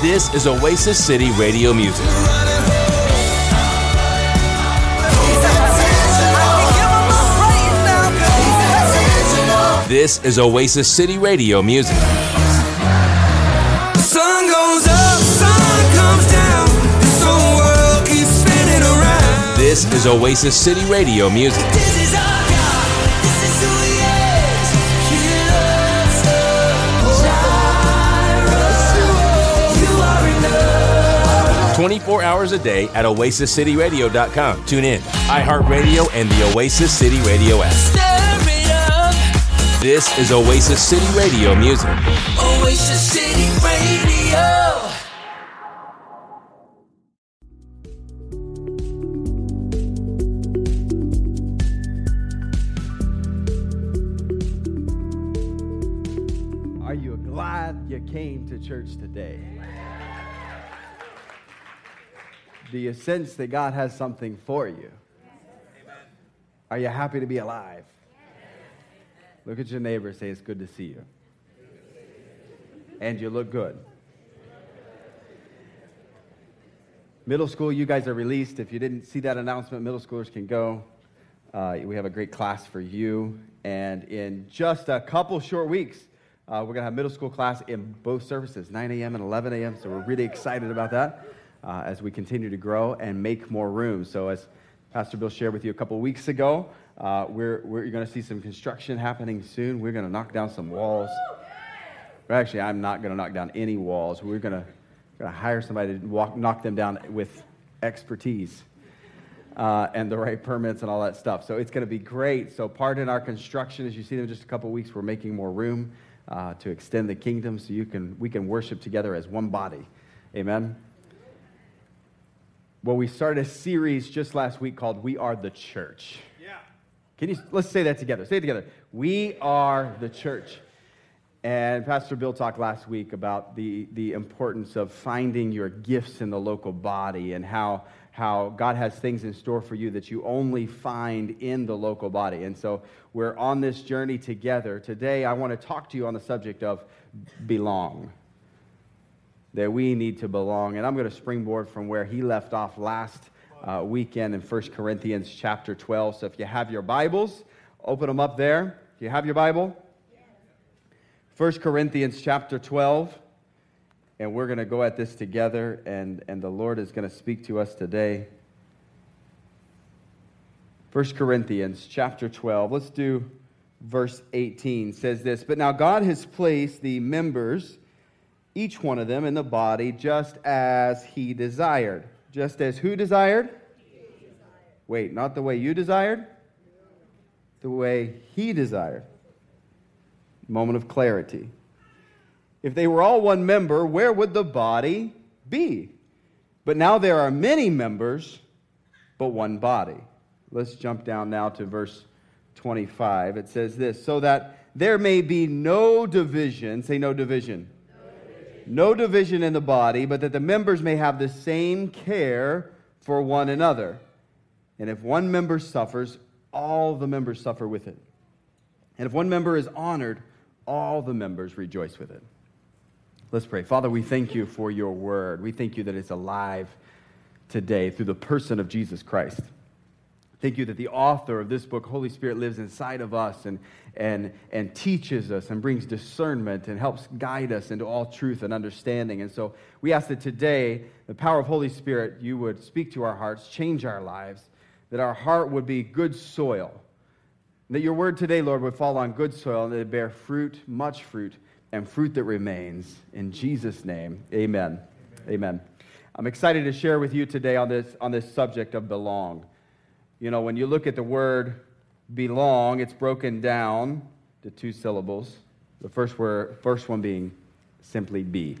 This is Oasis City Radio Music. This is Oasis City Radio Music. Sun goes up, sun comes down. This whole world keeps spinning around. This is Oasis City Radio Music. 24 hours a day at oasiscityradio.com. Tune in, iHeartRadio, and the Oasis City Radio app. Stir it up. This is Oasis City Radio Music. Oasis City Radio. Are you glad you came to church today? Do you sense that God has something for you? Are you happy to be alive? Look at your neighbor and say, It's good to see you. And you look good. Middle school, you guys are released. If you didn't see that announcement, middle schoolers can go. Uh, we have a great class for you. And in just a couple short weeks, uh, we're going to have middle school class in both services, 9 a.m. and 11 a.m. So we're really excited about that uh, as we continue to grow and make more room. So, as Pastor Bill shared with you a couple weeks ago, uh, we're, we're, going to see some construction happening soon. We're going to knock down some walls. Or actually, I'm not going to knock down any walls. We're going to, going to hire somebody to walk, knock them down with expertise uh, and the right permits and all that stuff. So it's going to be great. So part in our construction, as you see them in just a couple weeks, we're making more room uh, to extend the kingdom so you can, we can worship together as one body. Amen. Well, we started a series just last week called We Are the Church. Yeah. Can you, let's say that together. Say it together. We are the church. And Pastor Bill talked last week about the, the importance of finding your gifts in the local body and how, how God has things in store for you that you only find in the local body. And so we're on this journey together. Today, I want to talk to you on the subject of belong. That we need to belong. And I'm going to springboard from where he left off last uh, weekend in 1 Corinthians chapter 12. So if you have your Bibles, open them up there. Do you have your Bible? 1 Corinthians chapter 12, and we're going to go at this together, and, and the Lord is going to speak to us today. 1 Corinthians chapter 12, let's do verse 18, says this But now God has placed the members, each one of them, in the body just as He desired. Just as who desired? Wait, not the way you desired? The way He desired moment of clarity. If they were all one member, where would the body be? But now there are many members, but one body. Let's jump down now to verse 25. It says this So that there may be no division, say no division. No division in the body, but that the members may have the same care for one another. And if one member suffers, all the members suffer with it. And if one member is honored, all the members rejoice with it. Let's pray. Father, we thank you for your word. We thank you that it's alive today through the person of Jesus Christ. Thank you that the author of this book, Holy Spirit, lives inside of us and, and, and teaches us and brings discernment and helps guide us into all truth and understanding. And so we ask that today, the power of Holy Spirit, you would speak to our hearts, change our lives, that our heart would be good soil that your word today, Lord, would fall on good soil and that it bear fruit, much fruit, and fruit that remains. In Jesus' name, amen. Amen. amen. I'm excited to share with you today on this, on this subject of belong. You know, when you look at the word belong, it's broken down to two syllables. The first, word, first one being simply be.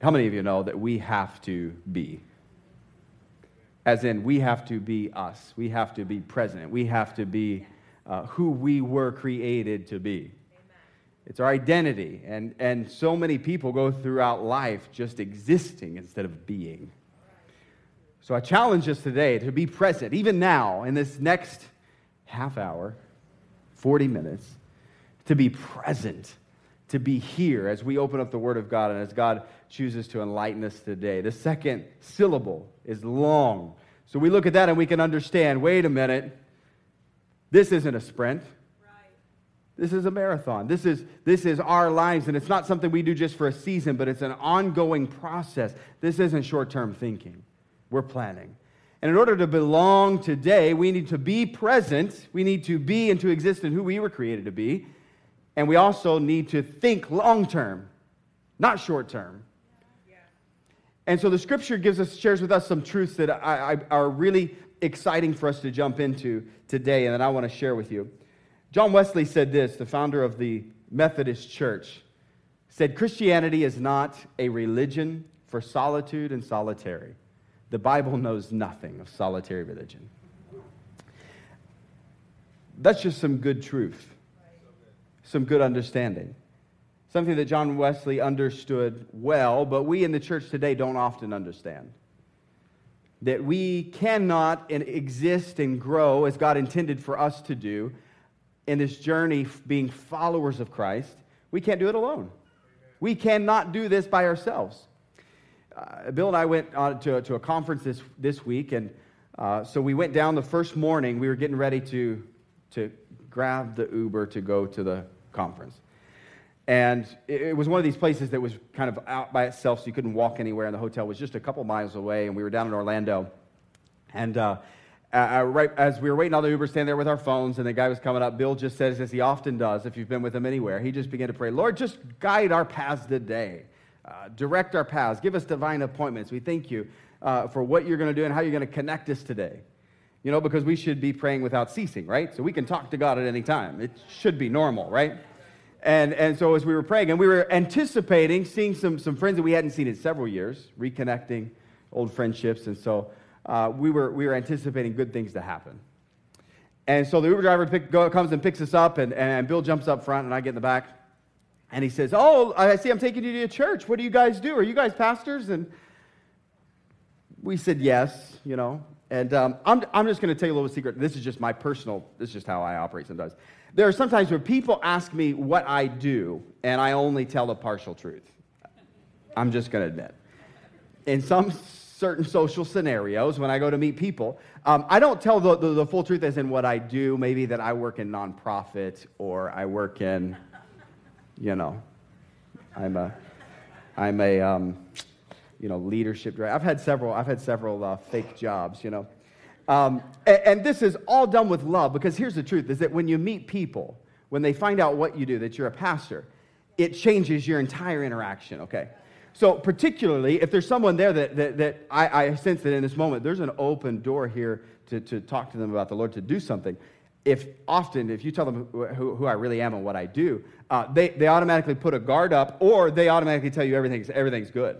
How many of you know that we have to be? as in we have to be us. We have to be present. We have to be uh, who we were created to be. Amen. It's our identity. And, and so many people go throughout life just existing instead of being. So I challenge us today to be present, even now, in this next half hour, 40 minutes, to be present, to be here as we open up the Word of God and as God chooses to enlighten us today. The second syllable is long. So we look at that and we can understand wait a minute, this isn't a sprint. This is a marathon. This is, this is our lives, and it's not something we do just for a season, but it's an ongoing process. This isn't short term thinking. We're planning. And in order to belong today, we need to be present. We need to be and to exist in who we were created to be. And we also need to think long term, not short term. And so the scripture gives us, shares with us some truths that I, I, are really exciting for us to jump into today and that I want to share with you. John Wesley said this, the founder of the Methodist Church, said Christianity is not a religion for solitude and solitary. The Bible knows nothing of solitary religion. That's just some good truth, some good understanding. Something that John Wesley understood well, but we in the church today don't often understand. That we cannot exist and grow as God intended for us to do in this journey being followers of Christ. We can't do it alone. We cannot do this by ourselves. Uh, Bill and I went on to, to a conference this, this week, and uh, so we went down the first morning. We were getting ready to, to grab the Uber to go to the conference. And it, was one of these places that was kind of out by itself, so you couldn't walk anywhere, and the hotel was just a couple miles away, and we were down in Orlando. And uh, uh, right as we were waiting on the Uber, standing there with our phones, and the guy was coming up, Bill just says, as he often does, if you've been with him anywhere, he just began to pray, Lord, just guide our paths today. Uh, direct our paths. Give us divine appointments. We thank you uh, for what you're going to do and how you're going to connect us today. You know, because we should be praying without ceasing, right? So we can talk to God at any time. It should be normal, right? And, and so as we were praying, and we were anticipating seeing some, some friends that we hadn't seen in several years, reconnecting old friendships. And so uh, we, were, we were anticipating good things to happen. And so the Uber driver pick, go, comes and picks us up, and, and Bill jumps up front, and I get in the back. And he says, Oh, I see I'm taking you to a church. What do you guys do? Are you guys pastors? And we said yes, you know. And um, I'm, I'm just going to tell you a little secret. This is just my personal, this is just how I operate sometimes. There are sometimes where people ask me what I do, and I only tell the partial truth. I'm just going to admit. In some certain social scenarios, when I go to meet people, um, I don't tell the, the, the full truth as in what I do, maybe that I work in nonprofit or I work in, you know, I'm a, I'm a, um, you know, leadership director. I've had several, I've had several uh, fake jobs, you know. Um, and, and this is all done with love because here's the truth is that when you meet people, when they find out what you do, that you're a pastor, it changes your entire interaction, okay? So, particularly if there's someone there that, that, that I, I sense that in this moment, there's an open door here to, to talk to them about the Lord, to do something. If often, if you tell them who, who I really am and what I do, uh, they, they automatically put a guard up or they automatically tell you everything's, everything's good.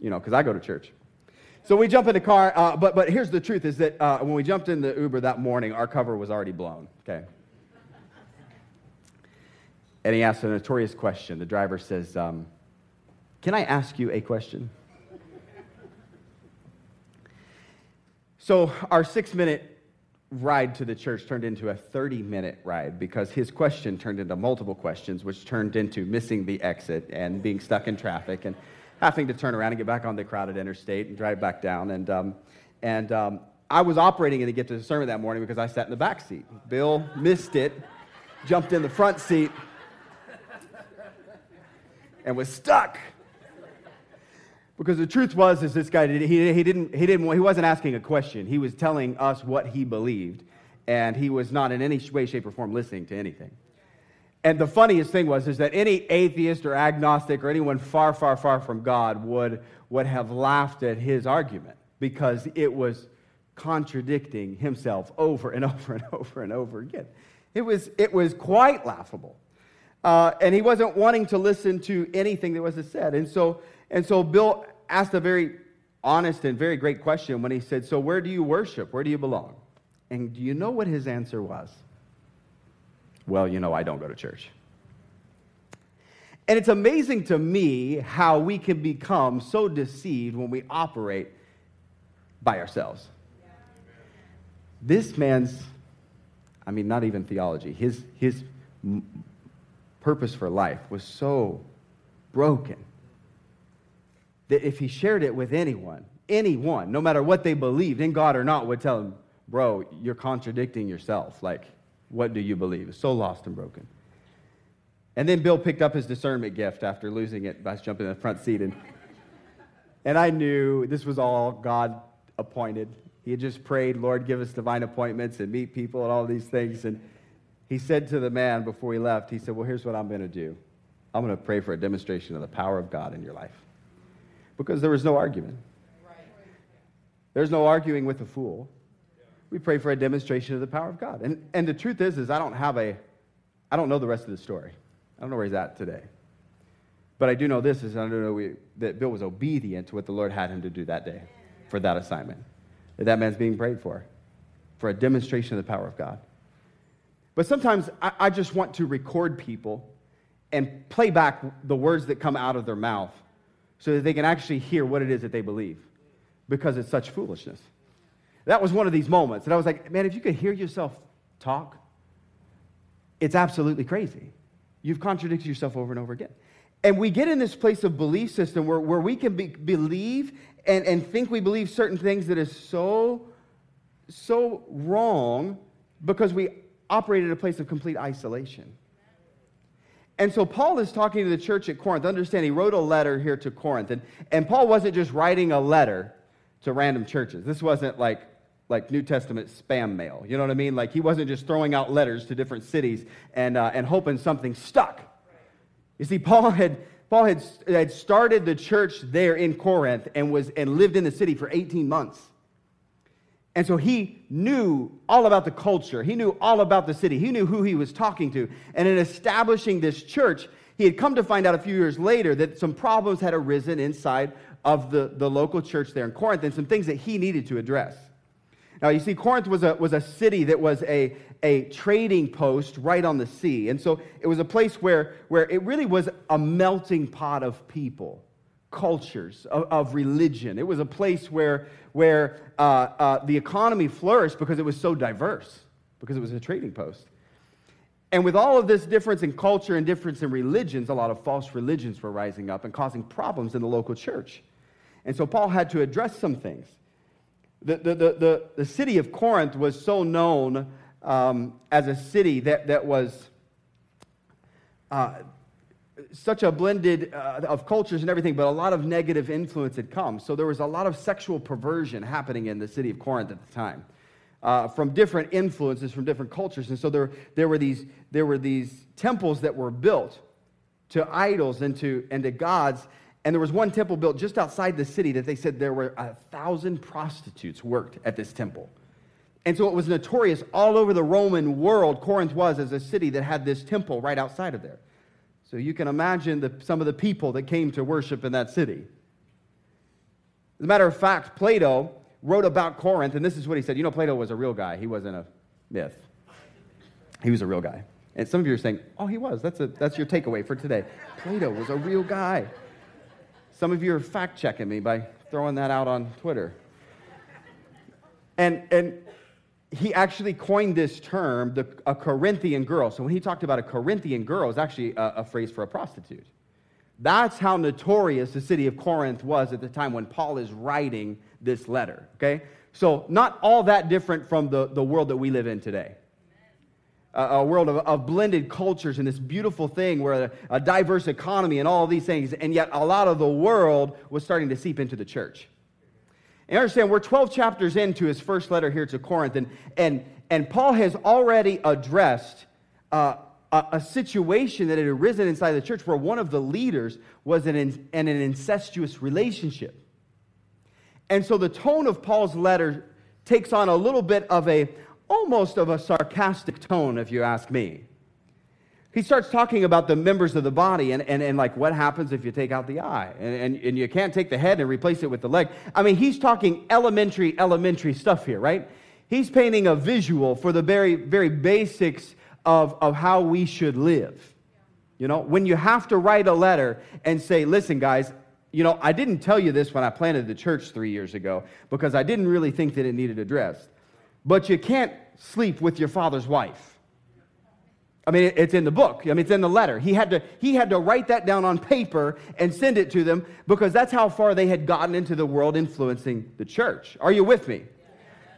You know, because I go to church. So we jump in the car, uh, but, but here's the truth is that uh, when we jumped in the Uber that morning, our cover was already blown, okay? And he asked a notorious question. The driver says, um, Can I ask you a question? So our six minute ride to the church turned into a 30 minute ride because his question turned into multiple questions, which turned into missing the exit and being stuck in traffic. And having to turn around and get back on the crowded interstate and drive back down. And, um, and um, I was operating in to get to the sermon that morning because I sat in the back seat. Bill missed it, jumped in the front seat, and was stuck. Because the truth was, is this guy he, he didn't he didn't he wasn't asking a question. He was telling us what he believed, and he was not in any way, shape, or form listening to anything. And the funniest thing was is that any atheist or agnostic or anyone far, far, far from God would, would have laughed at his argument because it was contradicting himself over and over and over and over again. It was, it was quite laughable. Uh, and he wasn't wanting to listen to anything that was said. And so, and so Bill asked a very honest and very great question when he said, So, where do you worship? Where do you belong? And do you know what his answer was? Well, you know, I don't go to church. And it's amazing to me how we can become so deceived when we operate by ourselves. This man's, I mean, not even theology, his, his purpose for life was so broken that if he shared it with anyone, anyone, no matter what they believed, in God or not, would tell him, Bro, you're contradicting yourself. Like, what do you believe? It's so lost and broken. And then Bill picked up his discernment gift after losing it by jumping in the front seat. And, and I knew this was all God appointed. He had just prayed, Lord, give us divine appointments and meet people and all these things. And he said to the man before he left, he said, Well, here's what I'm going to do I'm going to pray for a demonstration of the power of God in your life. Because there was no argument. There's no arguing with a fool. We pray for a demonstration of the power of God. And, and the truth is, is I don't have a, I don't know the rest of the story. I don't know where he's at today. But I do know this is I do know we, that Bill was obedient to what the Lord had him to do that day for that assignment. That that man's being prayed for, for a demonstration of the power of God. But sometimes I, I just want to record people and play back the words that come out of their mouth so that they can actually hear what it is that they believe because it's such foolishness. That was one of these moments. And I was like, man, if you could hear yourself talk, it's absolutely crazy. You've contradicted yourself over and over again. And we get in this place of belief system where, where we can be, believe and, and think we believe certain things that is so, so wrong because we operate in a place of complete isolation. And so Paul is talking to the church at Corinth. Understand, he wrote a letter here to Corinth. And, and Paul wasn't just writing a letter to random churches. This wasn't like, like New Testament spam mail. You know what I mean? Like he wasn't just throwing out letters to different cities and, uh, and hoping something stuck. You see, Paul had, Paul had, had started the church there in Corinth and, was, and lived in the city for 18 months. And so he knew all about the culture. He knew all about the city. He knew who he was talking to. And in establishing this church, he had come to find out a few years later that some problems had arisen inside of the, the local church there in Corinth and some things that he needed to address. Now, you see, Corinth was a, was a city that was a, a trading post right on the sea. And so it was a place where, where it really was a melting pot of people, cultures, of, of religion. It was a place where, where uh, uh, the economy flourished because it was so diverse, because it was a trading post. And with all of this difference in culture and difference in religions, a lot of false religions were rising up and causing problems in the local church. And so Paul had to address some things. The, the, the, the, the city of Corinth was so known um, as a city that, that was uh, such a blended uh, of cultures and everything, but a lot of negative influence had come. So there was a lot of sexual perversion happening in the city of Corinth at the time. Uh, from different influences from different cultures. And so there, there, were these, there were these temples that were built to idols and to, and to gods. And there was one temple built just outside the city that they said there were a thousand prostitutes worked at this temple. And so it was notorious all over the Roman world. Corinth was as a city that had this temple right outside of there. So you can imagine the, some of the people that came to worship in that city. As a matter of fact, Plato wrote about Corinth, and this is what he said. You know, Plato was a real guy, he wasn't a myth. He was a real guy. And some of you are saying, oh, he was. That's, a, that's your takeaway for today. Plato was a real guy. Some of you are fact checking me by throwing that out on Twitter. And, and he actually coined this term, the, a Corinthian girl. So when he talked about a Corinthian girl, it's actually a, a phrase for a prostitute. That's how notorious the city of Corinth was at the time when Paul is writing this letter, okay? So, not all that different from the, the world that we live in today. A, world of, of, blended cultures and this beautiful thing where a, a diverse economy and all these things, and yet a lot of the world was starting to seep into the church. And understand, we're 12 chapters into his first letter here to Corinth, and, and, and Paul has already addressed uh, a, a, situation that had arisen inside the church where one of the leaders was in an, in an incestuous relationship. And so the tone of Paul's letter takes on a little bit of a, almost of a sarcastic tone, if you ask me. He starts talking about the members of the body and, and, and like what happens if you take out the eye and, and, and you can't take the head and replace it with the leg. I mean, he's talking elementary, elementary stuff here, right? He's painting a visual for the very, very basics of, of how we should live. You know, when you have to write a letter and say, listen, guys, you know, I didn't tell you this when I planted the church three years ago because I didn't really think that it needed addressed. But you can't sleep with your father's wife. I mean, it's in the book. I mean, it's in the letter. He had, to, he had to write that down on paper and send it to them because that's how far they had gotten into the world influencing the church. Are you with me?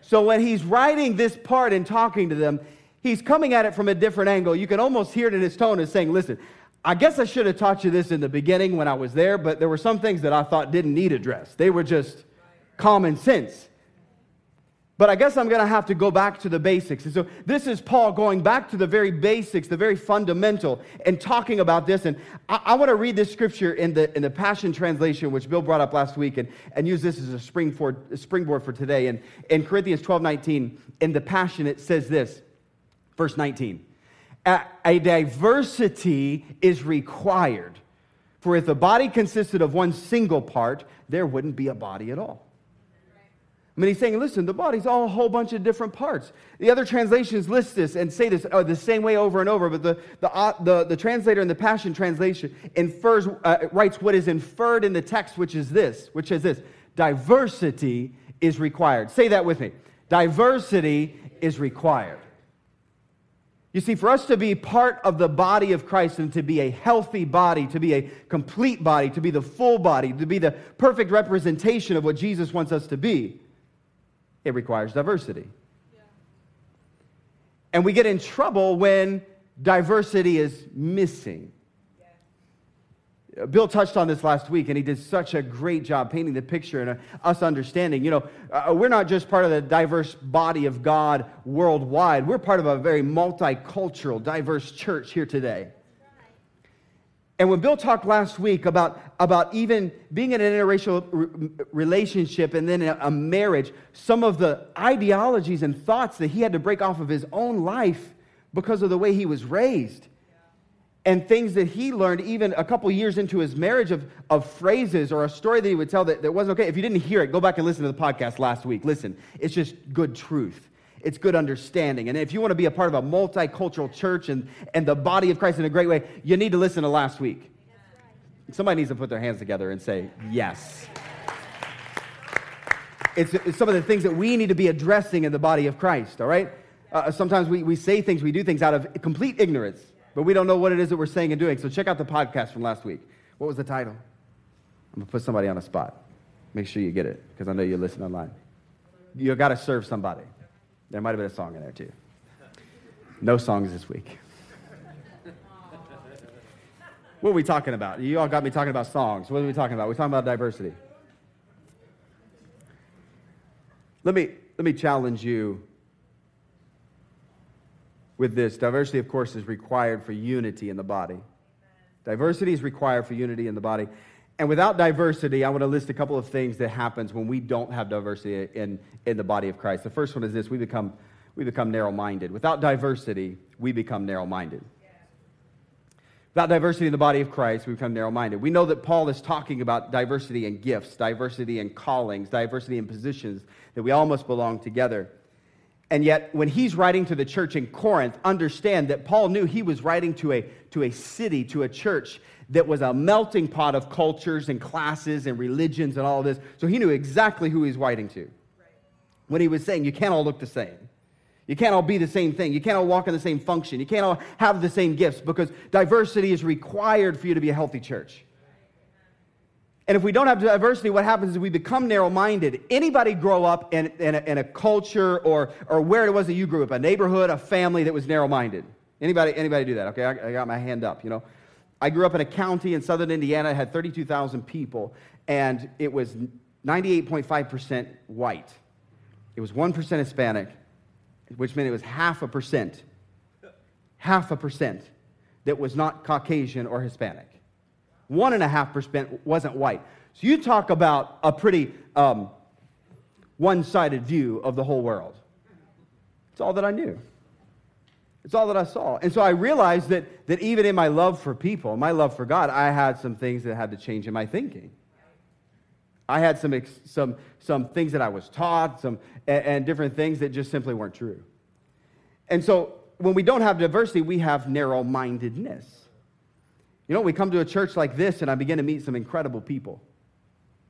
So when he's writing this part and talking to them, he's coming at it from a different angle. You can almost hear it in his tone as saying, Listen, I guess I should have taught you this in the beginning when I was there, but there were some things that I thought didn't need addressed. They were just common sense. But I guess I'm going to have to go back to the basics. And so this is Paul going back to the very basics, the very fundamental, and talking about this. And I, I want to read this scripture in the, in the Passion Translation, which Bill brought up last week, and, and use this as a springboard, a springboard for today. And in Corinthians 12 19, in the Passion, it says this, verse 19 a, a diversity is required. For if the body consisted of one single part, there wouldn't be a body at all. I mean, he's saying, listen, the body's all a whole bunch of different parts. The other translations list this and say this uh, the same way over and over, but the, the, uh, the, the translator in the Passion Translation infers, uh, writes what is inferred in the text, which is this, which is this diversity is required. Say that with me. Diversity is required. You see, for us to be part of the body of Christ and to be a healthy body, to be a complete body, to be the full body, to be the perfect representation of what Jesus wants us to be, it requires diversity. And we get in trouble when diversity is missing. Bill touched on this last week, and he did such a great job painting the picture and uh, us understanding. You know, uh, we're not just part of the diverse body of God worldwide, we're part of a very multicultural, diverse church here today. And when Bill talked last week about, about even being in an interracial re- relationship and then a, marriage, some of the ideologies and thoughts that he had to break off of his own life because of the way he was raised and things that he learned even a couple years into his marriage of, of phrases or a story that he would tell that, that wasn't okay. If you didn't hear it, go back and listen to the podcast last week. Listen, it's just good truth. It's good understanding. And if you want to be a part of a multicultural church and, and the body of Christ in a great way, you need to listen to last week. Somebody needs to put their hands together and say, yes. It's, it's some of the things that we need to be addressing in the body of Christ, all right? Uh, sometimes we, we say things, we do things out of complete ignorance but we don't know what it is that we're saying and doing. So check out the podcast from last week. What was the title? I'm going to put somebody on the spot. Make sure you get it because I know you listen online. You got to serve somebody. There might have been a song in there too. No songs this week. What are we talking about? You all got me talking about songs. What are we talking about? We're talking about diversity. Let me, let me challenge you with this. Diversity, of course, is required for unity in the body. Diversity is required for unity in the body. And without diversity, I want to list a couple of things that happens when we don't have diversity in, in the body of Christ. The first one is this we become, we become narrow minded. Without diversity, we become narrow minded. Without diversity in the body of Christ, we become narrow minded. We know that Paul is talking about diversity in gifts, diversity in callings, diversity in positions, that we all must belong together. And yet, when he's writing to the church in Corinth, understand that Paul knew he was writing to a, to a city, to a church that was a melting pot of cultures and classes and religions and all this. So he knew exactly who he was writing to. When he was saying, you can't all look the same. You can't all be the same thing. You can't all walk in the same function. You can't all have the same gifts because diversity is required for you to be a healthy church. And if we don't have diversity, what happens is we become narrow minded. Anybody grow up in, in, a, in, a, culture or, or where it was that you grew up, a neighborhood, a family that was narrow minded? Anybody, anybody do that? Okay, I, I, got my hand up. You know, I grew up in a county in southern Indiana, had 32,000 people, and it was 98.5% white. It was 1% Hispanic, which meant it was half a percent, half a percent that was not Caucasian or Hispanic. One and a half percent wasn't white. So you talk about a pretty um, one sided view of the whole world. It's all that I knew. It's all that I saw. And so I realized that, that even in my love for people, my love for God, I had some things that had to change in my thinking. I had some, some, some things that I was taught, some, and, and different things that just simply weren't true. And so when we don't have diversity, we have narrow mindedness. You know, we come to a church like this, and I begin to meet some incredible people.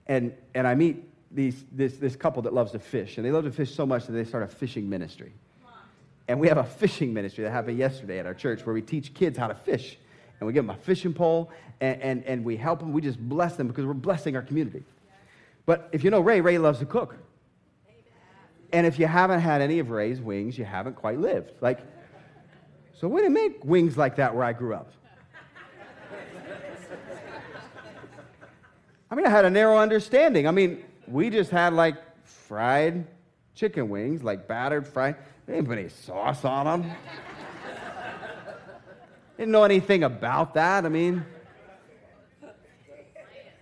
And, and I meet these, this, this couple that loves to fish, and they love to fish so much that they start a fishing ministry. And we have a fishing ministry that happened yesterday at our church where we teach kids how to fish. And we give them a fishing pole and, and, and we help them. We just bless them because we're blessing our community. But if you know Ray, Ray loves to cook. And if you haven't had any of Ray's wings, you haven't quite lived. Like, so we didn't make wings like that where I grew up. I mean, I had a narrow understanding. I mean, we just had like fried chicken wings, like battered fried. Didn't put any sauce on them. didn't know anything about that. I mean,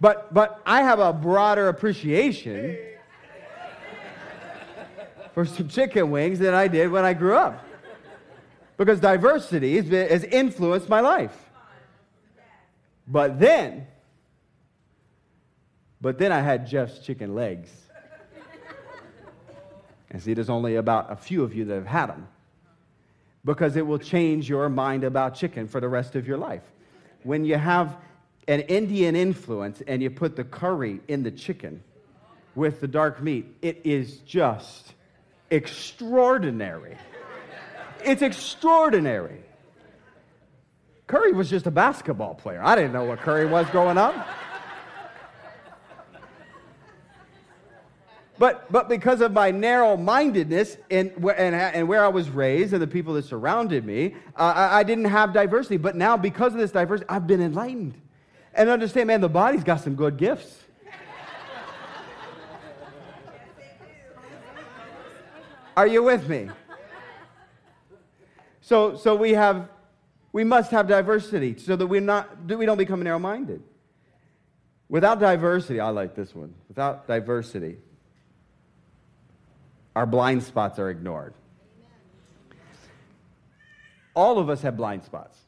but but I have a broader appreciation for some chicken wings than I did when I grew up. Because diversity has influenced my life. But then, but then I had Jeff's chicken legs. And see, there's only about a few of you that have had them. Because it will change your mind about chicken for the rest of your life. When you have an Indian influence and you put the curry in the chicken with the dark meat, it is just extraordinary. It's extraordinary. Curry was just a basketball player. I didn't know what Curry was growing up. But, but because of my narrow mindedness and, and, and where I was raised and the people that surrounded me, uh, I, I didn't have diversity. But now, because of this diversity, I've been enlightened. And understand, man, the body's got some good gifts. Are you with me? So, so we have, we must have diversity so that we're not, we don't become narrow-minded. Without diversity, I like this one. Without diversity, our blind spots are ignored. All of us have blind spots.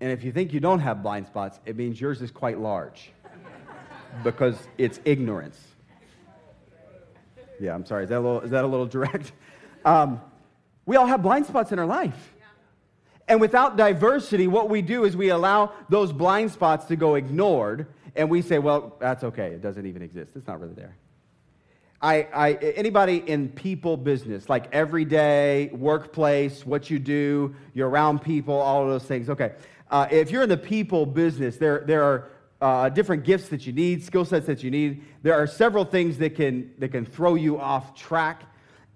And if you think you don't have blind spots, it means yours is quite large because it's ignorance. Yeah, I'm sorry. Is that a little, is that a little direct? Um, we all have blind spots in our life. And without diversity, what we do is we allow those blind spots to go ignored, and we say, well, that's okay. It doesn't even exist. It's not really there. I, I, anybody in people business, like everyday workplace, what you do, you're around people, all of those things. Okay. Uh, if you're in the people business, there, there are uh, different gifts that you need, skill sets that you need. There are several things that can, that can throw you off track.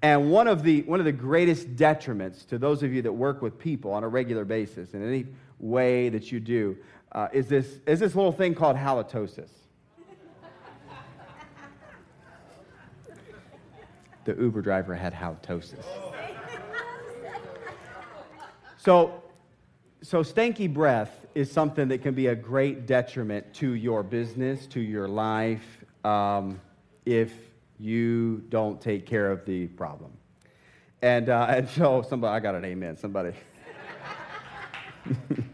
And one of, the, one of the greatest detriments to those of you that work with people on a regular basis in any way that you do uh, is, this, is this little thing called halitosis. The Uber driver had halitosis. So, so stanky breath is something that can be a great detriment to your business, to your life, um, if you don't take care of the problem. And, uh, and so somebody, I got an amen, somebody.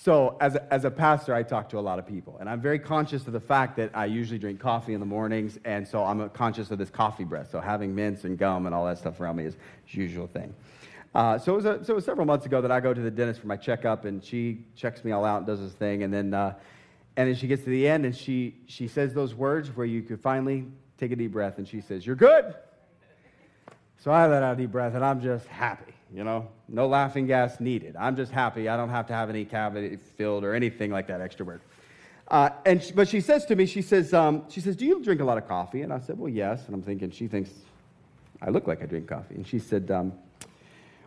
So, as a, as a pastor, I talk to a lot of people, and I'm very conscious of the fact that I usually drink coffee in the mornings, and so I'm conscious of this coffee breath. So, having mints and gum and all that stuff around me is usual thing. Uh, so, it was a, so, it was several months ago that I go to the dentist for my checkup, and she checks me all out and does this thing, and then, uh, and then she gets to the end, and she, she says those words where you could finally take a deep breath, and she says, You're good. So, I let out a deep breath, and I'm just happy you know, no laughing gas needed. I'm just happy. I don't have to have any cavity filled or anything like that extrovert. Uh, and she, but she says to me, she says, um, she says, do you drink a lot of coffee? And I said, well, yes. And I'm thinking, she thinks I look like I drink coffee. And she said, um,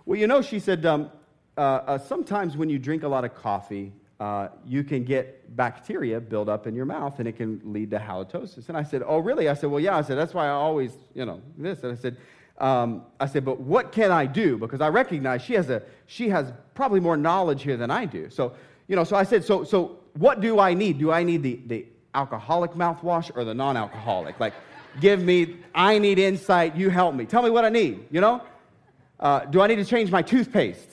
well, you know, she said, um, uh, uh, sometimes when you drink a lot of coffee, uh, you can get bacteria build up in your mouth and it can lead to halitosis. And I said, oh, really? I said, well, yeah. I said, that's why I always, you know, this. And I said, um, I said, but what can I do? Because I recognize she has, a, she has probably more knowledge here than I do. So, you know, so I said, so, so what do I need? Do I need the, the alcoholic mouthwash or the non alcoholic? Like, give me, I need insight, you help me. Tell me what I need, you know? Uh, do I need to change my toothpaste?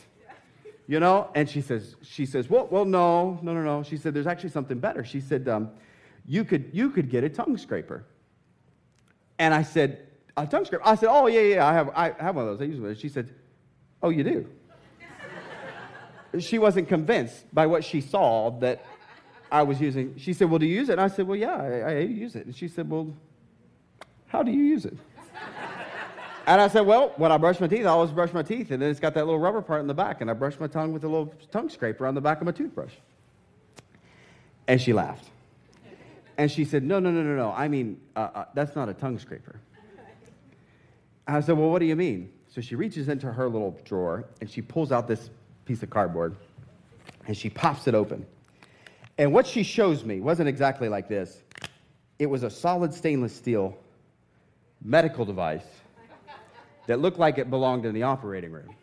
You know? And she says, she says, well, well, no, no, no, no. She said, there's actually something better. She said, um, you, could, you could get a tongue scraper. And I said, a tongue scraper. I said, oh, yeah, yeah, I have, I have one of those. I use one. She said, oh, you do? she wasn't convinced by what she saw that I was using. She said, well, do you use it? And I said, well, yeah, I, I use it. And she said, well, how do you use it? And I said, Well, when I brush my teeth, I always brush my teeth. And then it's got that little rubber part in the back. And I brush my tongue with a little tongue scraper on the back of my toothbrush. And she laughed. And she said, No, no, no, no, no. I mean, uh, uh, that's not a tongue scraper. I said, Well, what do you mean? So she reaches into her little drawer and she pulls out this piece of cardboard and she pops it open. And what she shows me wasn't exactly like this it was a solid stainless steel medical device that looked like it belonged in the operating room.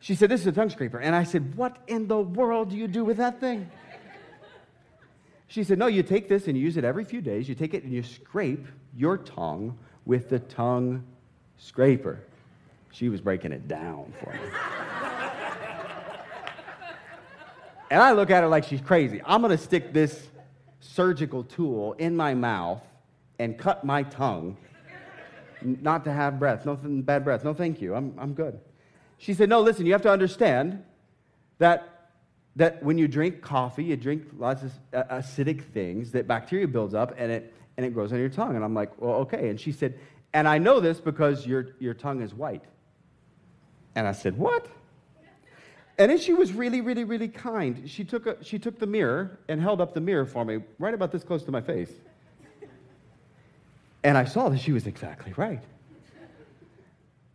She said, This is a tongue scraper. And I said, What in the world do you do with that thing? She said, No, you take this and you use it every few days. You take it and you scrape your tongue with the tongue scraper. She was breaking it down for me. and I look at her like she's crazy. I'm going to stick this surgical tool in my mouth and cut my tongue not to have breath. Nothing bad breath. No, thank you. I'm, I'm good. She said, No, listen, you have to understand that, that when you drink coffee, you drink lots of acidic things, that bacteria builds up and it, and it grows on your tongue. And I'm like, Well, okay. And she said, And I know this because your, your tongue is white. And I said, What? And then she was really, really, really kind. She took, a, she took the mirror and held up the mirror for me, right about this close to my face. And I saw that she was exactly right.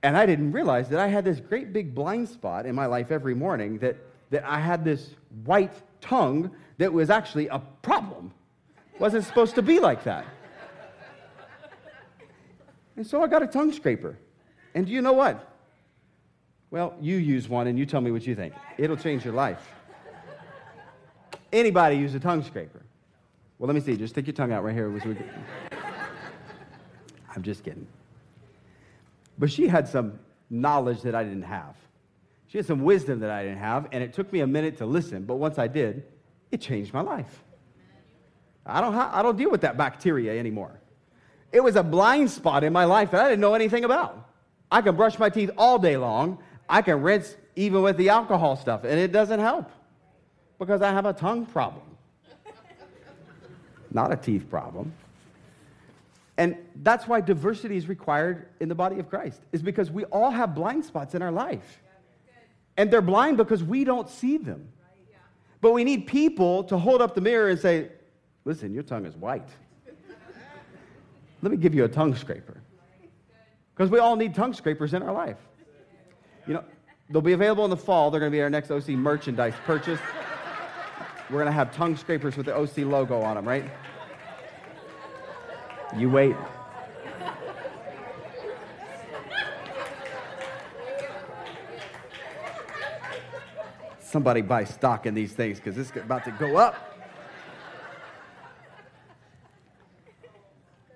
And I didn't realize that I had this great big blind spot in my life every morning that, that I had this white tongue that was actually a problem. Wasn't supposed to be like that. And so I got a tongue scraper. And do you know what? Well, you use one and you tell me what you think. It'll change your life. Anybody use a tongue scraper? Well, let me see. Just stick your tongue out right here. I'm just kidding. But she had some knowledge that I didn't have. She had some wisdom that I didn't have, and it took me a minute to listen. But once I did, it changed my life. I don't, ha- I don't deal with that bacteria anymore. It was a blind spot in my life that I didn't know anything about. I can brush my teeth all day long. I can rinse even with the alcohol stuff, and it doesn't help because I have a tongue problem, not a teeth problem. And that's why diversity is required in the body of Christ, is because we all have blind spots in our life. And they're blind because we don't see them. But we need people to hold up the mirror and say, listen, your tongue is white. Let me give you a tongue scraper. Because we all need tongue scrapers in our life. You know, they'll be available in the fall. They're going to be our next OC merchandise purchase. We're going to have tongue scrapers with the OC logo on them, right? You wait. Somebody buy stock in these things because it's about to go up.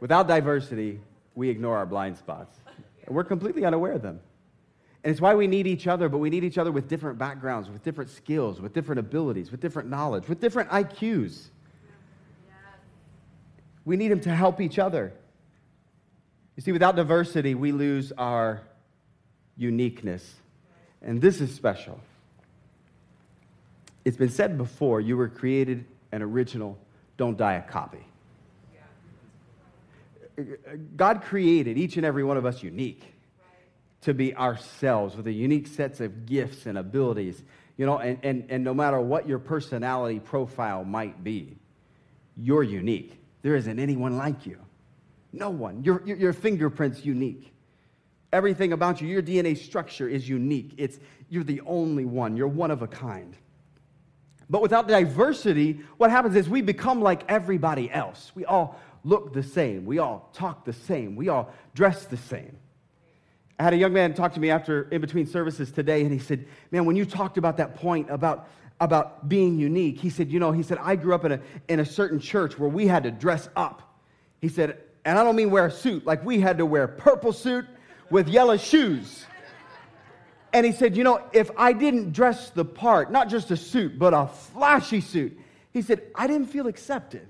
Without diversity, we ignore our blind spots. And we're completely unaware of them. And it's why we need each other, but we need each other with different backgrounds, with different skills, with different abilities, with different knowledge, with different IQs. We need them to help each other. You see, without diversity, we lose our uniqueness. And this is special. It's been said before you were created an original, don't die a copy. God created each and every one of us unique to be ourselves with a unique sets of gifts and abilities. You know, and, and, and no matter what your personality profile might be, you're unique. There isn't anyone like you. No one. Your, your, your fingerprint's unique. Everything about you, your DNA structure is unique. It's, you're the only one. You're one of a kind. But without diversity, what happens is we become like everybody else. We all look the same. We all talk the same. We all dress the same. I had a young man talk to me after in between services today, and he said, Man, when you talked about that point about, about being unique, he said, You know, he said, I grew up in a, in a certain church where we had to dress up. He said, And I don't mean wear a suit, like we had to wear purple suit with yellow shoes. And he said, You know, if I didn't dress the part, not just a suit, but a flashy suit, he said, I didn't feel accepted.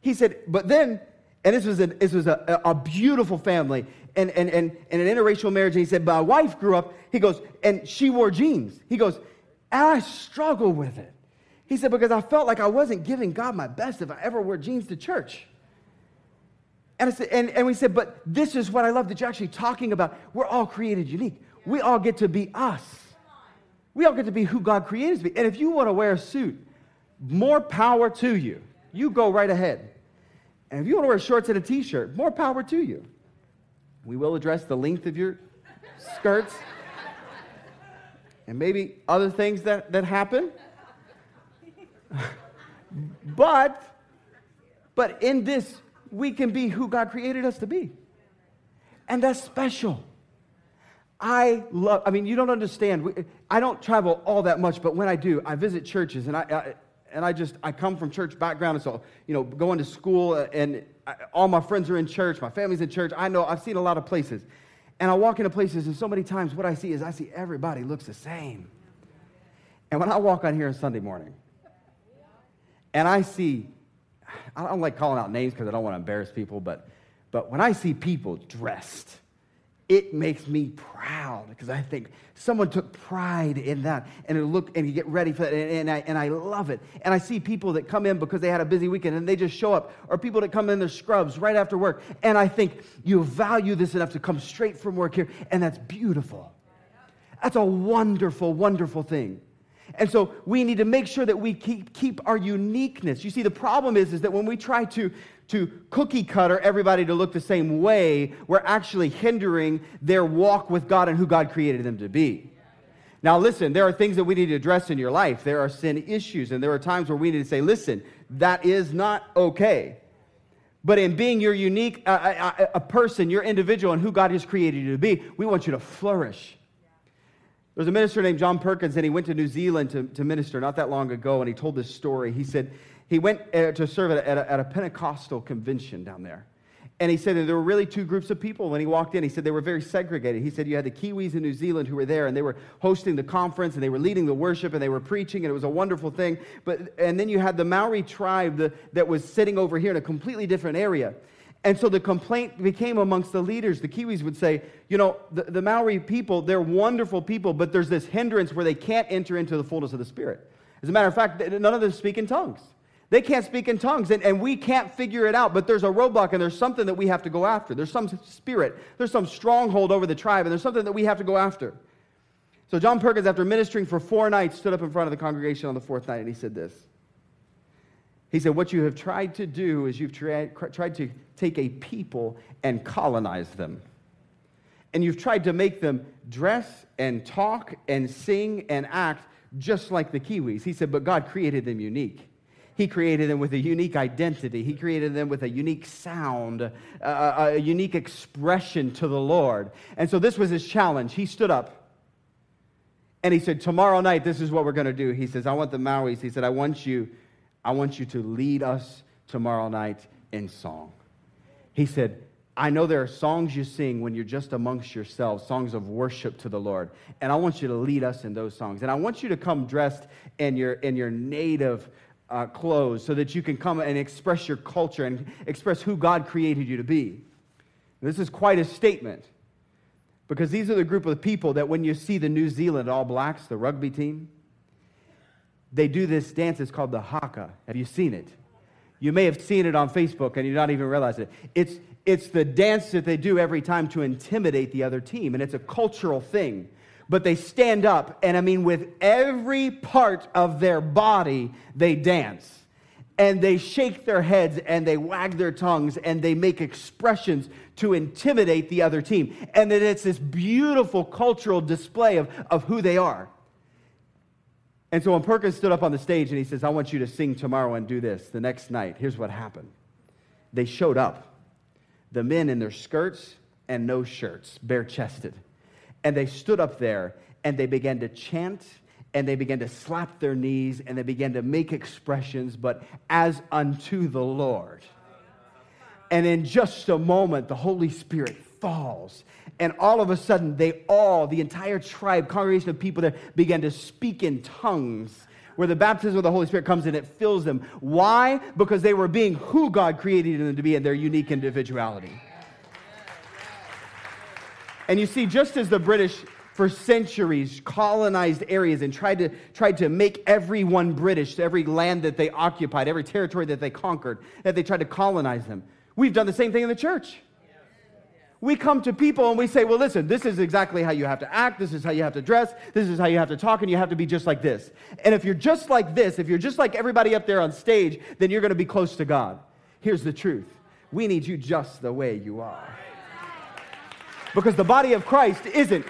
He said, But then, and this was a, this was a, a beautiful family and, and, and, and an interracial marriage. And he said, My wife grew up, he goes, and she wore jeans. He goes, And I struggle with it. He said, Because I felt like I wasn't giving God my best if I ever wore jeans to church. And, I said, and, and we said, but this is what I love that you're actually talking about. We're all created unique. We all get to be us. We all get to be who God created us to be. And if you want to wear a suit, more power to you. You go right ahead. And if you want to wear shorts and a t shirt, more power to you. We will address the length of your skirts and maybe other things that, that happen. but, but in this, we can be who God created us to be. And that's special. I love, I mean, you don't understand. I don't travel all that much, but when I do, I visit churches and I, I and I just, I come from church background. And so, you know, going to school uh, and I, all my friends are in church. My family's in church. I know, I've seen a lot of places. And I walk into places and so many times what I see is I see everybody looks the same. And when I walk on here on Sunday morning and I see, I don't like calling out names because I don't want to embarrass people, but, but when I see people dressed, it makes me proud because I think someone took pride in that and it look and you get ready for that and, and, I, and I love it. And I see people that come in because they had a busy weekend and they just show up or people that come in their scrubs right after work. And I think you value this enough to come straight from work here and that's beautiful. That's a wonderful, wonderful thing. And so we need to make sure that we keep, keep our uniqueness. You see, the problem is, is that when we try to, to cookie cutter everybody to look the same way, we're actually hindering their walk with God and who God created them to be. Now, listen, there are things that we need to address in your life. There are sin issues, and there are times where we need to say, listen, that is not okay. But in being your unique, uh, uh, a person, your individual, and who God has created you to be, we want you to flourish. There was a minister named John Perkins, and he went to New Zealand to, to minister not that long ago, and he told this story. He said he went uh, to serve at a, at, a, Pentecostal convention down there. And he said there were really two groups of people when he walked in. He said they were very segregated. He said you had the Kiwis in New Zealand who were there, and they were hosting the conference, and they were leading the worship, and they were preaching, and it was a wonderful thing. But, and then you had the Maori tribe the, that was sitting over here in a completely different area. And so the complaint became amongst the leaders. The Kiwis would say, you know, the, the Maori people, they're wonderful people, but there's this hindrance where they can't enter into the fullness of the Spirit. As a matter of fact, none of them speak in tongues. They can't speak in tongues, and, and we can't figure it out, but there's a roadblock, and there's something that we have to go after. There's some spirit, there's some stronghold over the tribe, and there's something that we have to go after. So John Perkins, after ministering for four nights, stood up in front of the congregation on the fourth night, and he said this. He said, What you have tried to do is you've tried, tried to take a people and colonize them. And you've tried to make them dress and talk and sing and act just like the Kiwis. He said, But God created them unique. He created them with a unique identity. He created them with a unique sound, a, a unique expression to the Lord. And so this was his challenge. He stood up and he said, Tomorrow night, this is what we're going to do. He says, I want the Maoris. He said, I want you, I want you to lead us tomorrow night in song. He said, I know there are songs you sing when you're just amongst yourselves, songs of worship to the Lord. And I want you to lead us in those songs. And I want you to come dressed in your, in your native uh, clothes so that you can come and express your culture and express who God created you to be. This is quite a statement because these are the group of people that when you see the New Zealand All Blacks, the rugby team, they do this dance. It's called the haka. Have you seen it? You may have seen it on Facebook and you not even realize it. It's, it's the dance that they do every time to intimidate the other team, and it's a cultural thing. But they stand up, and I mean, with every part of their body, they dance. And they shake their heads and they wag their tongues and they make expressions to intimidate the other team. And then it's this beautiful cultural display of, of who they are. And so when Perkins stood up on the stage and he says, I want you to sing tomorrow and do this, the next night, here's what happened. They showed up. The men in their skirts and no shirts, bare chested. And they stood up there and they began to chant and they began to slap their knees and they began to make expressions, but as unto the Lord. And in just a moment, the Holy Spirit falls. And all of a sudden, they all, the entire tribe, congregation of people there, began to speak in tongues where the baptism of the Holy Spirit comes and it fills them. Why? Because they were being who God created them to be in their unique individuality. And you see, just as the British for centuries colonized areas and tried to, tried to make everyone British, every land that they occupied, every territory that they conquered, that they tried to colonize them. We've done the same thing in the church. We come to people and we say, well, listen, this is exactly how you have to act. This is how you have to dress. This is how you have to talk, and you have to be just like this. And if you're just like this, if you're just like everybody up there on stage, then you're going to be close to God. Here's the truth we need you just the way you are. Because the body of Christ isn't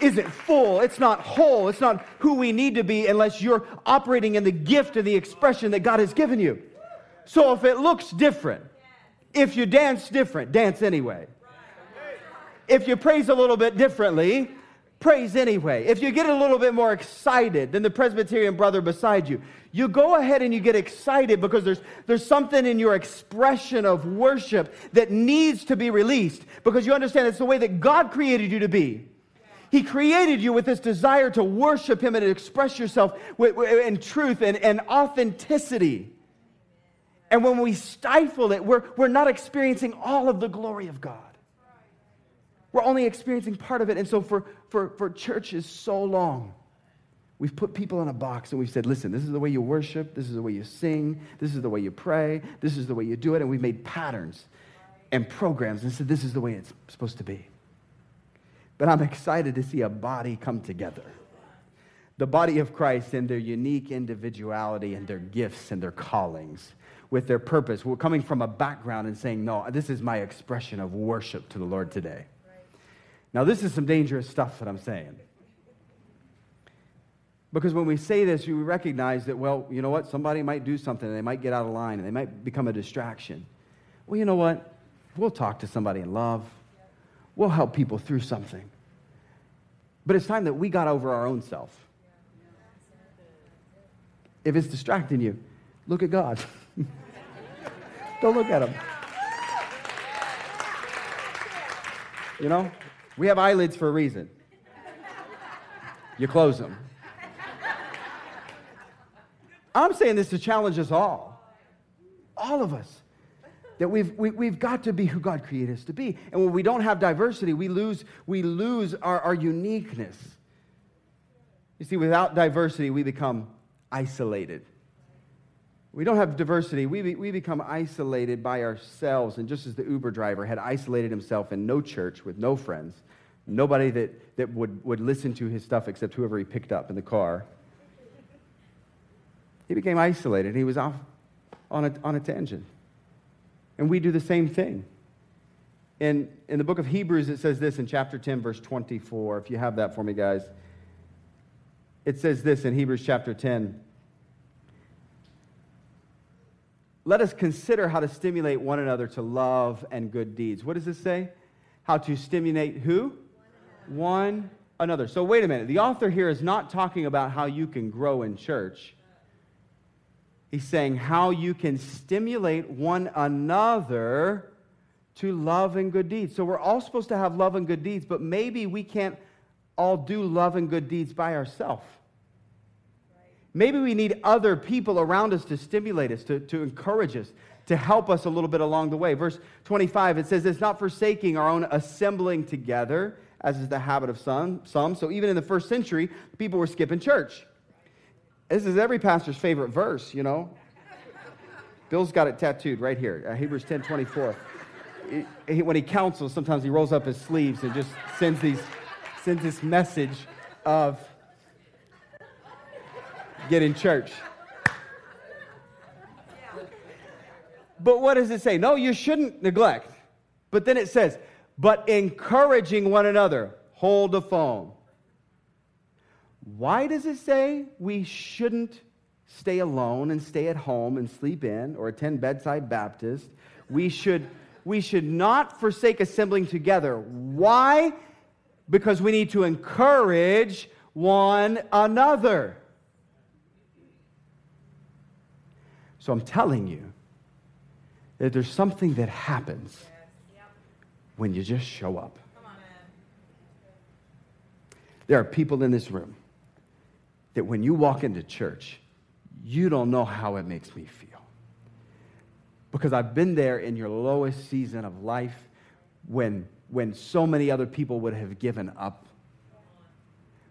isn't full, it's not whole, it's not who we need to be unless you're operating in the gift and the expression that God has given you. So if it looks different, if you dance different, dance anyway. If you praise a little bit differently, praise anyway. If you get a little bit more excited than the Presbyterian brother beside you, you go ahead and you get excited because there's, there's something in your expression of worship that needs to be released because you understand it's the way that God created you to be. He created you with this desire to worship Him and to express yourself in truth and, and authenticity. And when we stifle it, we're, we're not experiencing all of the glory of God. We're only experiencing part of it. And so for, for, for churches so long, we've put people in a box and we've said, listen, this is the way you worship, this is the way you sing, this is the way you pray, this is the way you do it. And we've made patterns and programs and said, this is the way it's supposed to be. But I'm excited to see a body come together. The body of Christ in their unique individuality and their gifts and their callings with their purpose. We're coming from a background and saying, no, this is my expression of worship to the Lord today. Now, this is some dangerous stuff that I'm saying. Because when we say this, we recognize that, well, you know what? Somebody might do something and they might get out of line and they might become a distraction. Well, you know what? We'll talk to somebody in love. We'll help people through something. But it's time that we got over our own self. If it's distracting you, look at God. Don't look at him. You know, we have eyelids for a reason. You close them. I'm saying this to challenge us all, all of us, that we've, we, we've got to be who God created us to be. And when we don't have diversity, we lose, we lose our, our uniqueness. You see, without diversity, we become isolated. We don't have diversity. We, be, we become isolated by ourselves. And just as the Uber driver had isolated himself in no church with no friends, nobody that, that would, would listen to his stuff except whoever he picked up in the car, he became isolated. He was off on a, on a tangent. And we do the same thing. In, in the book of Hebrews, it says this in chapter 10, verse 24. If you have that for me, guys. It says this in Hebrews chapter 10. Let us consider how to stimulate one another to love and good deeds. What does this say? How to stimulate who? One another. So, wait a minute. The author here is not talking about how you can grow in church. He's saying how you can stimulate one another to love and good deeds. So, we're all supposed to have love and good deeds, but maybe we can't all do love and good deeds by ourselves. Maybe we need other people around us to stimulate us, to, to encourage us, to help us a little bit along the way. Verse 25, it says, It's not forsaking our own assembling together, as is the habit of some. some. So even in the first century, people were skipping church. This is every pastor's favorite verse, you know. Bill's got it tattooed right here, uh, Hebrews 10 24. He- he- when he counsels, sometimes he rolls up his sleeves and just sends, these, sends this message of get in church. But what does it say? No, you shouldn't neglect. But then it says, but encouraging one another, hold the phone. Why does it say we shouldn't stay alone and stay at home and sleep in or attend bedside Baptist? We should, we should not forsake assembling together. Why? Because we need to encourage one another. So I'm telling you that there's something that happens when you just show up. There are people in this room that when you walk into church, you don't know how it makes me feel. Because I've been there in your lowest season of life when, when so many other people would have given up.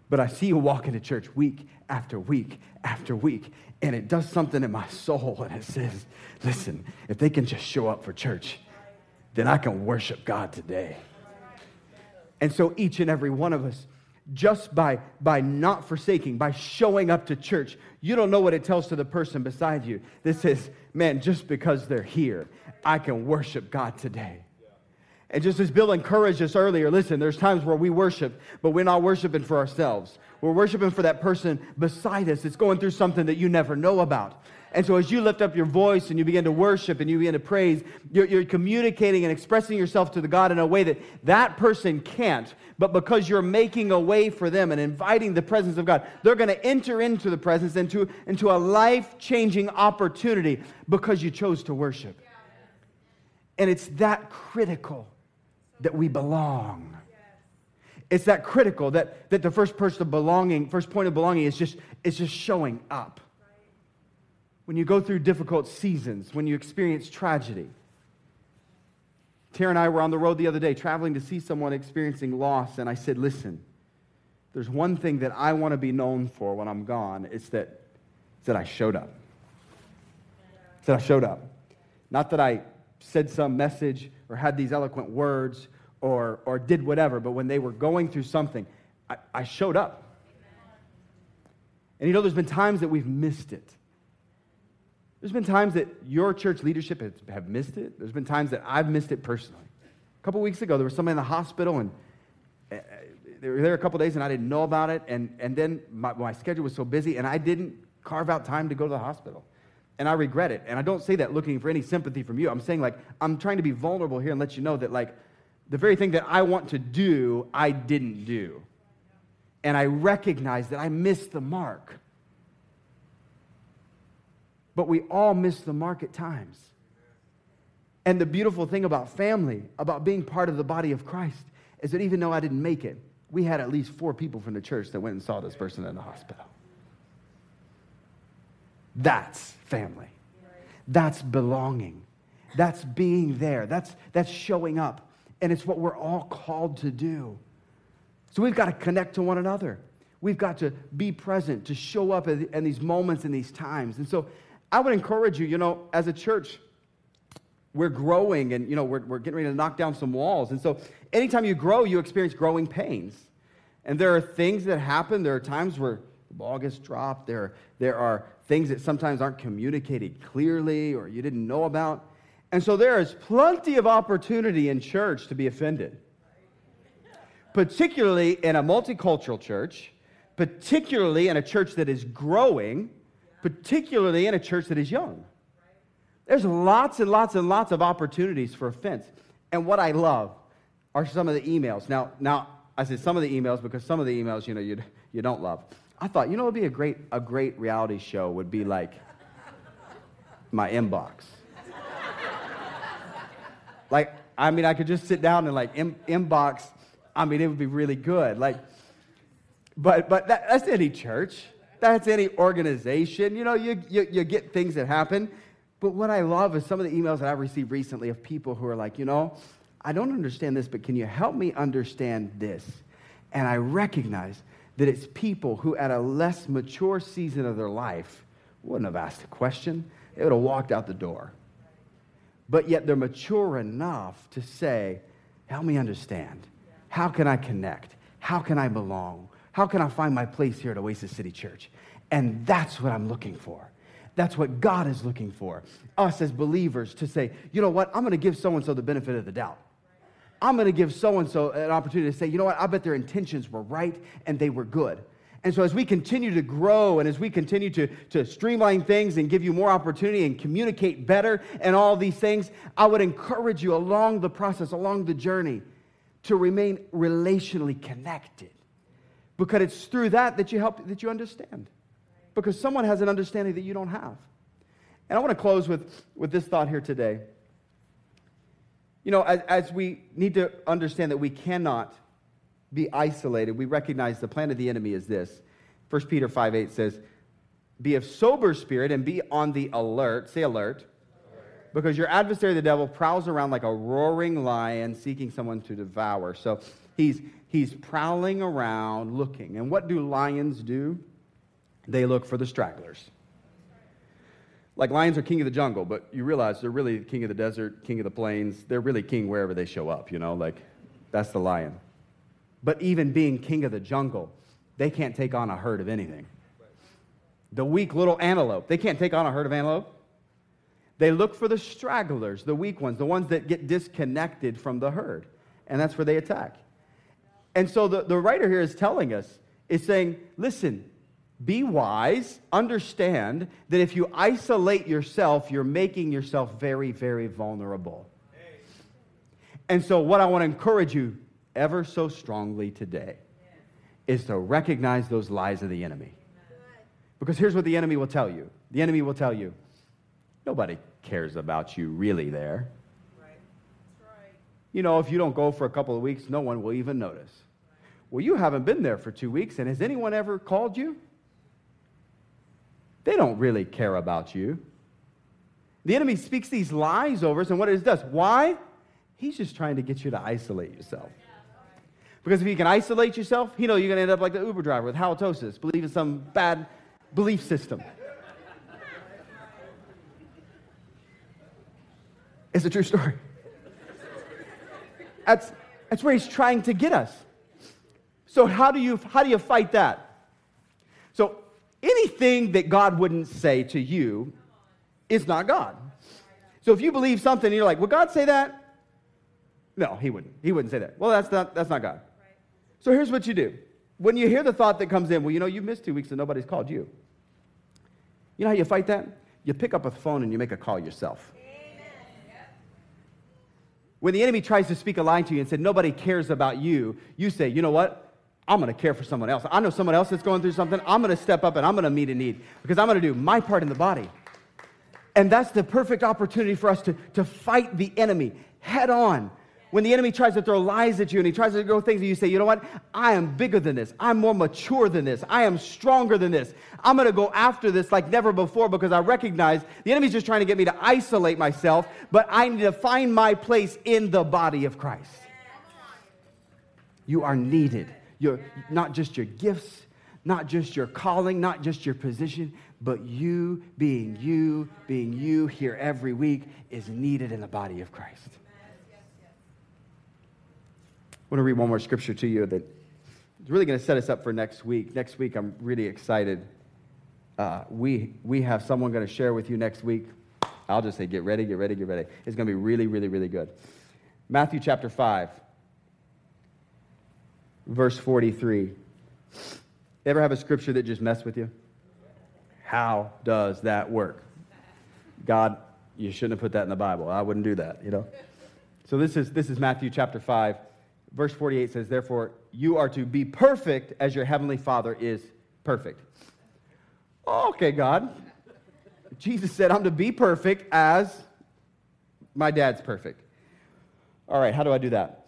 But I see you walking to church week after week after week, and it does something in my soul, and it says, listen, if they can just show up for church, then I can worship God today. And so each and every one of us, just by, by not forsaking, by showing up to church, you don't know what it tells to the person beside you. This is, man, just because they're here, I can worship God today. And just as Bill encouraged us earlier, listen, there's times where we worship, but we're not worshiping for ourselves. We're worshiping for that person beside us that's going through something that you never know about. And so, as you lift up your voice and you begin to worship and you begin to praise, you're, you're, communicating and expressing yourself to the God in a way that that person can't. But because you're making a way for them and inviting the presence of God, they're going to enter into the presence, into, into a life changing opportunity because you chose to worship. And it's that critical that we belong. It's that critical that, that the first person of belonging, first point of belonging is just, is just showing up. When you go through difficult seasons, when you experience tragedy. Tara and I were on the road the other day traveling to see someone experiencing loss, and I said, Listen, there's one thing that I want to be known for when I'm gone. It's that, it's that I showed up. It's that I showed up. Not that I said some message or had these eloquent words or, or did whatever, but when they were going through something, I, I showed up. And you know, there's been times that we've missed it. There's been times that your church leadership has, have missed it. There's been times that I've missed it personally. A couple weeks ago, there was somebody in the hospital, and uh, they were there a couple days, and I didn't know about it. And, and then my, my schedule was so busy, and I didn't carve out time to go to the hospital. And I regret it. And I don't say that looking for any sympathy from you. I'm saying, like, I'm trying to be vulnerable here and let you know that, like, the very thing that I want to do, I didn't do. And I recognize that I missed the mark. But we all miss the mark at times. And the beautiful thing about family, about being part of the body of Christ, is that even though I didn't make it, we had at least four people from the church that went and saw this person in the hospital. That's family. That's belonging. That's being there. That's, that's showing up. And it's what we're all called to do. So we've got to connect to one another. We've got to be present, to show up in, these moments and these times. And so I would encourage you, you know, as a church, we're growing and, you know, we're, we're getting ready to knock down some walls. And so anytime you grow, you experience growing pains. And there are things that happen. There are times where ball gets dropped. There, there are things that sometimes aren't communicated clearly or you didn't know about. And so there is plenty of opportunity in church to be offended, particularly in a multicultural church, particularly in a church that is growing, particularly in a church that is young. There's lots and lots and lots of opportunities for offense. And what I love are some of the emails. Now, now I said some of the emails because some of the emails, you know, you, you don't love. I thought, you know, it would be a great, a great reality show would be like my inbox. like, I mean, I could just sit down and like in, inbox. I mean, it would be really good. Like, but but that, that's any church. That's any organization. You know, you, you you get things that happen. But what I love is some of the emails that I've received recently of people who are like, you know, I don't understand this, but can you help me understand this? And I recognize that it's people who, at a less mature season of their life, wouldn't have asked a question. They would have walked out the door. But yet they're mature enough to say, Help me understand. How can I connect? How can I belong? How can I find my place here at Oasis City Church? And that's what I'm looking for. That's what God is looking for. Us as believers to say, you know what? I'm going to give so and so the benefit of the doubt. I'm going to give so and so an opportunity to say, you know what, I bet their intentions were right and they were good. And so, as we continue to grow and as we continue to, to streamline things and give you more opportunity and communicate better and all these things, I would encourage you along the process, along the journey, to remain relationally connected. Because it's through that that you help, that you understand. Because someone has an understanding that you don't have. And I want to close with, with this thought here today. You know, as, as we need to understand that we cannot be isolated, we recognize the plan of the enemy is this. 1 Peter 5 8 says, Be of sober spirit and be on the alert. Say alert. Because your adversary, the devil, prowls around like a roaring lion seeking someone to devour. So he's, he's prowling around looking. And what do lions do? They look for the stragglers. Like lions are king of the jungle, but you realize they're really king of the desert, king of the plains. They're really king wherever they show up, you know, like that's the lion. But even being king of the jungle, they can't take on a herd of anything. The weak little antelope, they can't take on a herd of antelope. They look for the stragglers, the weak ones, the ones that get disconnected from the herd. And that's where they attack. And so the, the writer here is telling us, is saying, listen, be wise, understand that if you isolate yourself, you're making yourself very, very vulnerable. And so, what I want to encourage you ever so strongly today is to recognize those lies of the enemy. Because here's what the enemy will tell you the enemy will tell you, nobody cares about you really there. You know, if you don't go for a couple of weeks, no one will even notice. Well, you haven't been there for two weeks, and has anyone ever called you? They don't really care about you. The enemy speaks these lies over us, and what it does, why? He's just trying to get you to isolate yourself. Because if you can isolate yourself, you know you're going to end up like the Uber driver with halitosis, believe in some bad belief system. It's a true story. That's, that's where he's trying to get us. So how do you how do you fight that? So anything that God wouldn't say to you is not God. So if you believe something, and you're like, would God say that? No, he wouldn't. He wouldn't say that. Well, that's not that's not God. So here's what you do. When you hear the thought that comes in, well, you know, you missed two weeks and nobody's called you. You know how you fight that? You pick up a phone and you make a call yourself. When the enemy tries to speak a lie to you and said, nobody cares about you, you say, you know what? I'm going to care for someone else. I know someone else that's going through something. I'm going to step up and I'm going to meet a need because I'm going to do my part in the body. And that's the perfect opportunity for us to, to fight the enemy head on. When the enemy tries to throw lies at you and he tries to go things, and you say, you know what? I am bigger than this. I'm more mature than this. I am stronger than this. I'm going to go after this like never before because I recognize the enemy's just trying to get me to isolate myself, but I need to find my place in the body of Christ. You are needed. You're not just your gifts, not just your calling, not just your position, but you being you, being you here every week is needed in the body of Christ. I want to read one more scripture to you that is really going to set us up for next week. Next week, I'm really excited. Uh, we, we have someone going to share with you next week. I'll just say, get ready, get ready, get ready. It's going to be really, really, really good. Matthew chapter 5, verse 43. Ever have a scripture that just messed with you? How does that work? God, you shouldn't have put that in the Bible. I wouldn't do that, you know? So this is, this is Matthew chapter 5. Verse 48 says, Therefore, you are to be perfect as your heavenly Father is perfect. Okay, God. Jesus said, I'm to be perfect as my dad's perfect. All right, how do I do that?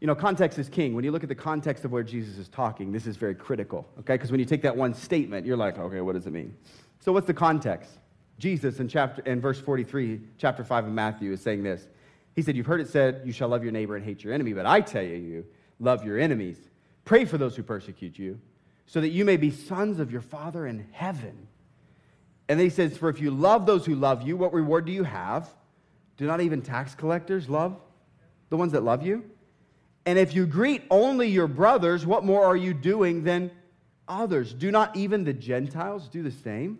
You know, context is king. When you look at the context of where Jesus is talking, this is very critical, okay? Because when you take that one statement, you're like, okay, what does it mean? So, what's the context? Jesus in chapter in verse 43, chapter 5 of Matthew, is saying this. He said, You've heard it said, You shall love your neighbor and hate your enemy, but I tell you, love your enemies. Pray for those who persecute you, so that you may be sons of your Father in heaven. And then he says, For if you love those who love you, what reward do you have? Do not even tax collectors love the ones that love you? And if you greet only your brothers, what more are you doing than others? Do not even the Gentiles do the same?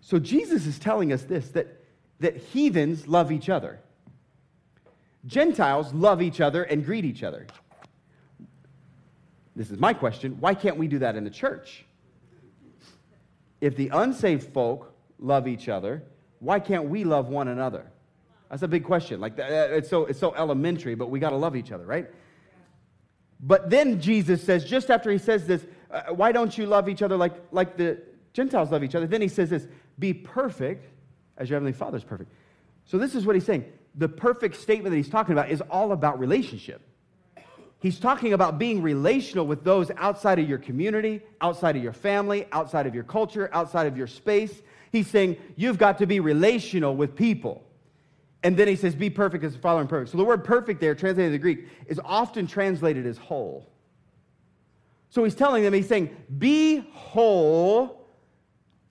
So Jesus is telling us this that, that heathens love each other. Gentiles love each other and greet each other. This is my question why can't we do that in the church? If the unsaved folk love each other, why can't we love one another? That's a big question. Like it's so it's so elementary, but we got to love each other, right? But then Jesus says, just after he says this, uh, why don't you love each other like like the Gentiles love each other? Then he says this: Be perfect as your heavenly Father is perfect. So this is what he's saying. The perfect statement that he's talking about is all about relationship. He's talking about being relational with those outside of your community, outside of your family, outside of your culture, outside of your space. He's saying you've got to be relational with people. And then he says, be perfect as the Father is perfect. So the word perfect there, translated in the Greek, is often translated as whole. So he's telling them, he's saying, be whole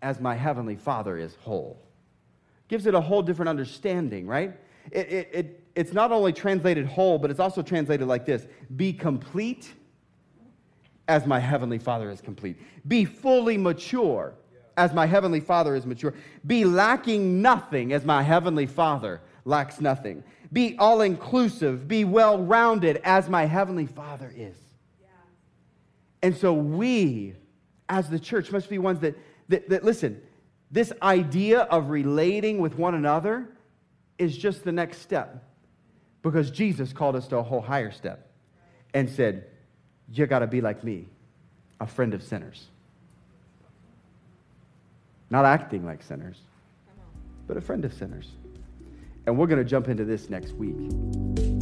as my heavenly Father is whole. Gives it a whole different understanding, right? It, it, it, it's not only translated whole, but it's also translated like this Be complete as my heavenly Father is complete. Be fully mature as my heavenly Father is mature. Be lacking nothing as my heavenly Father lacks nothing. Be all inclusive. Be well rounded as my heavenly Father is. And so we, as the church, must be ones that, that, that, listen, this idea of relating with one another is just the next step because Jesus called us to a whole higher step and said, You got to be like me, a friend of sinners. Not acting like sinners, but a friend of sinners. And we're going to jump into this next week.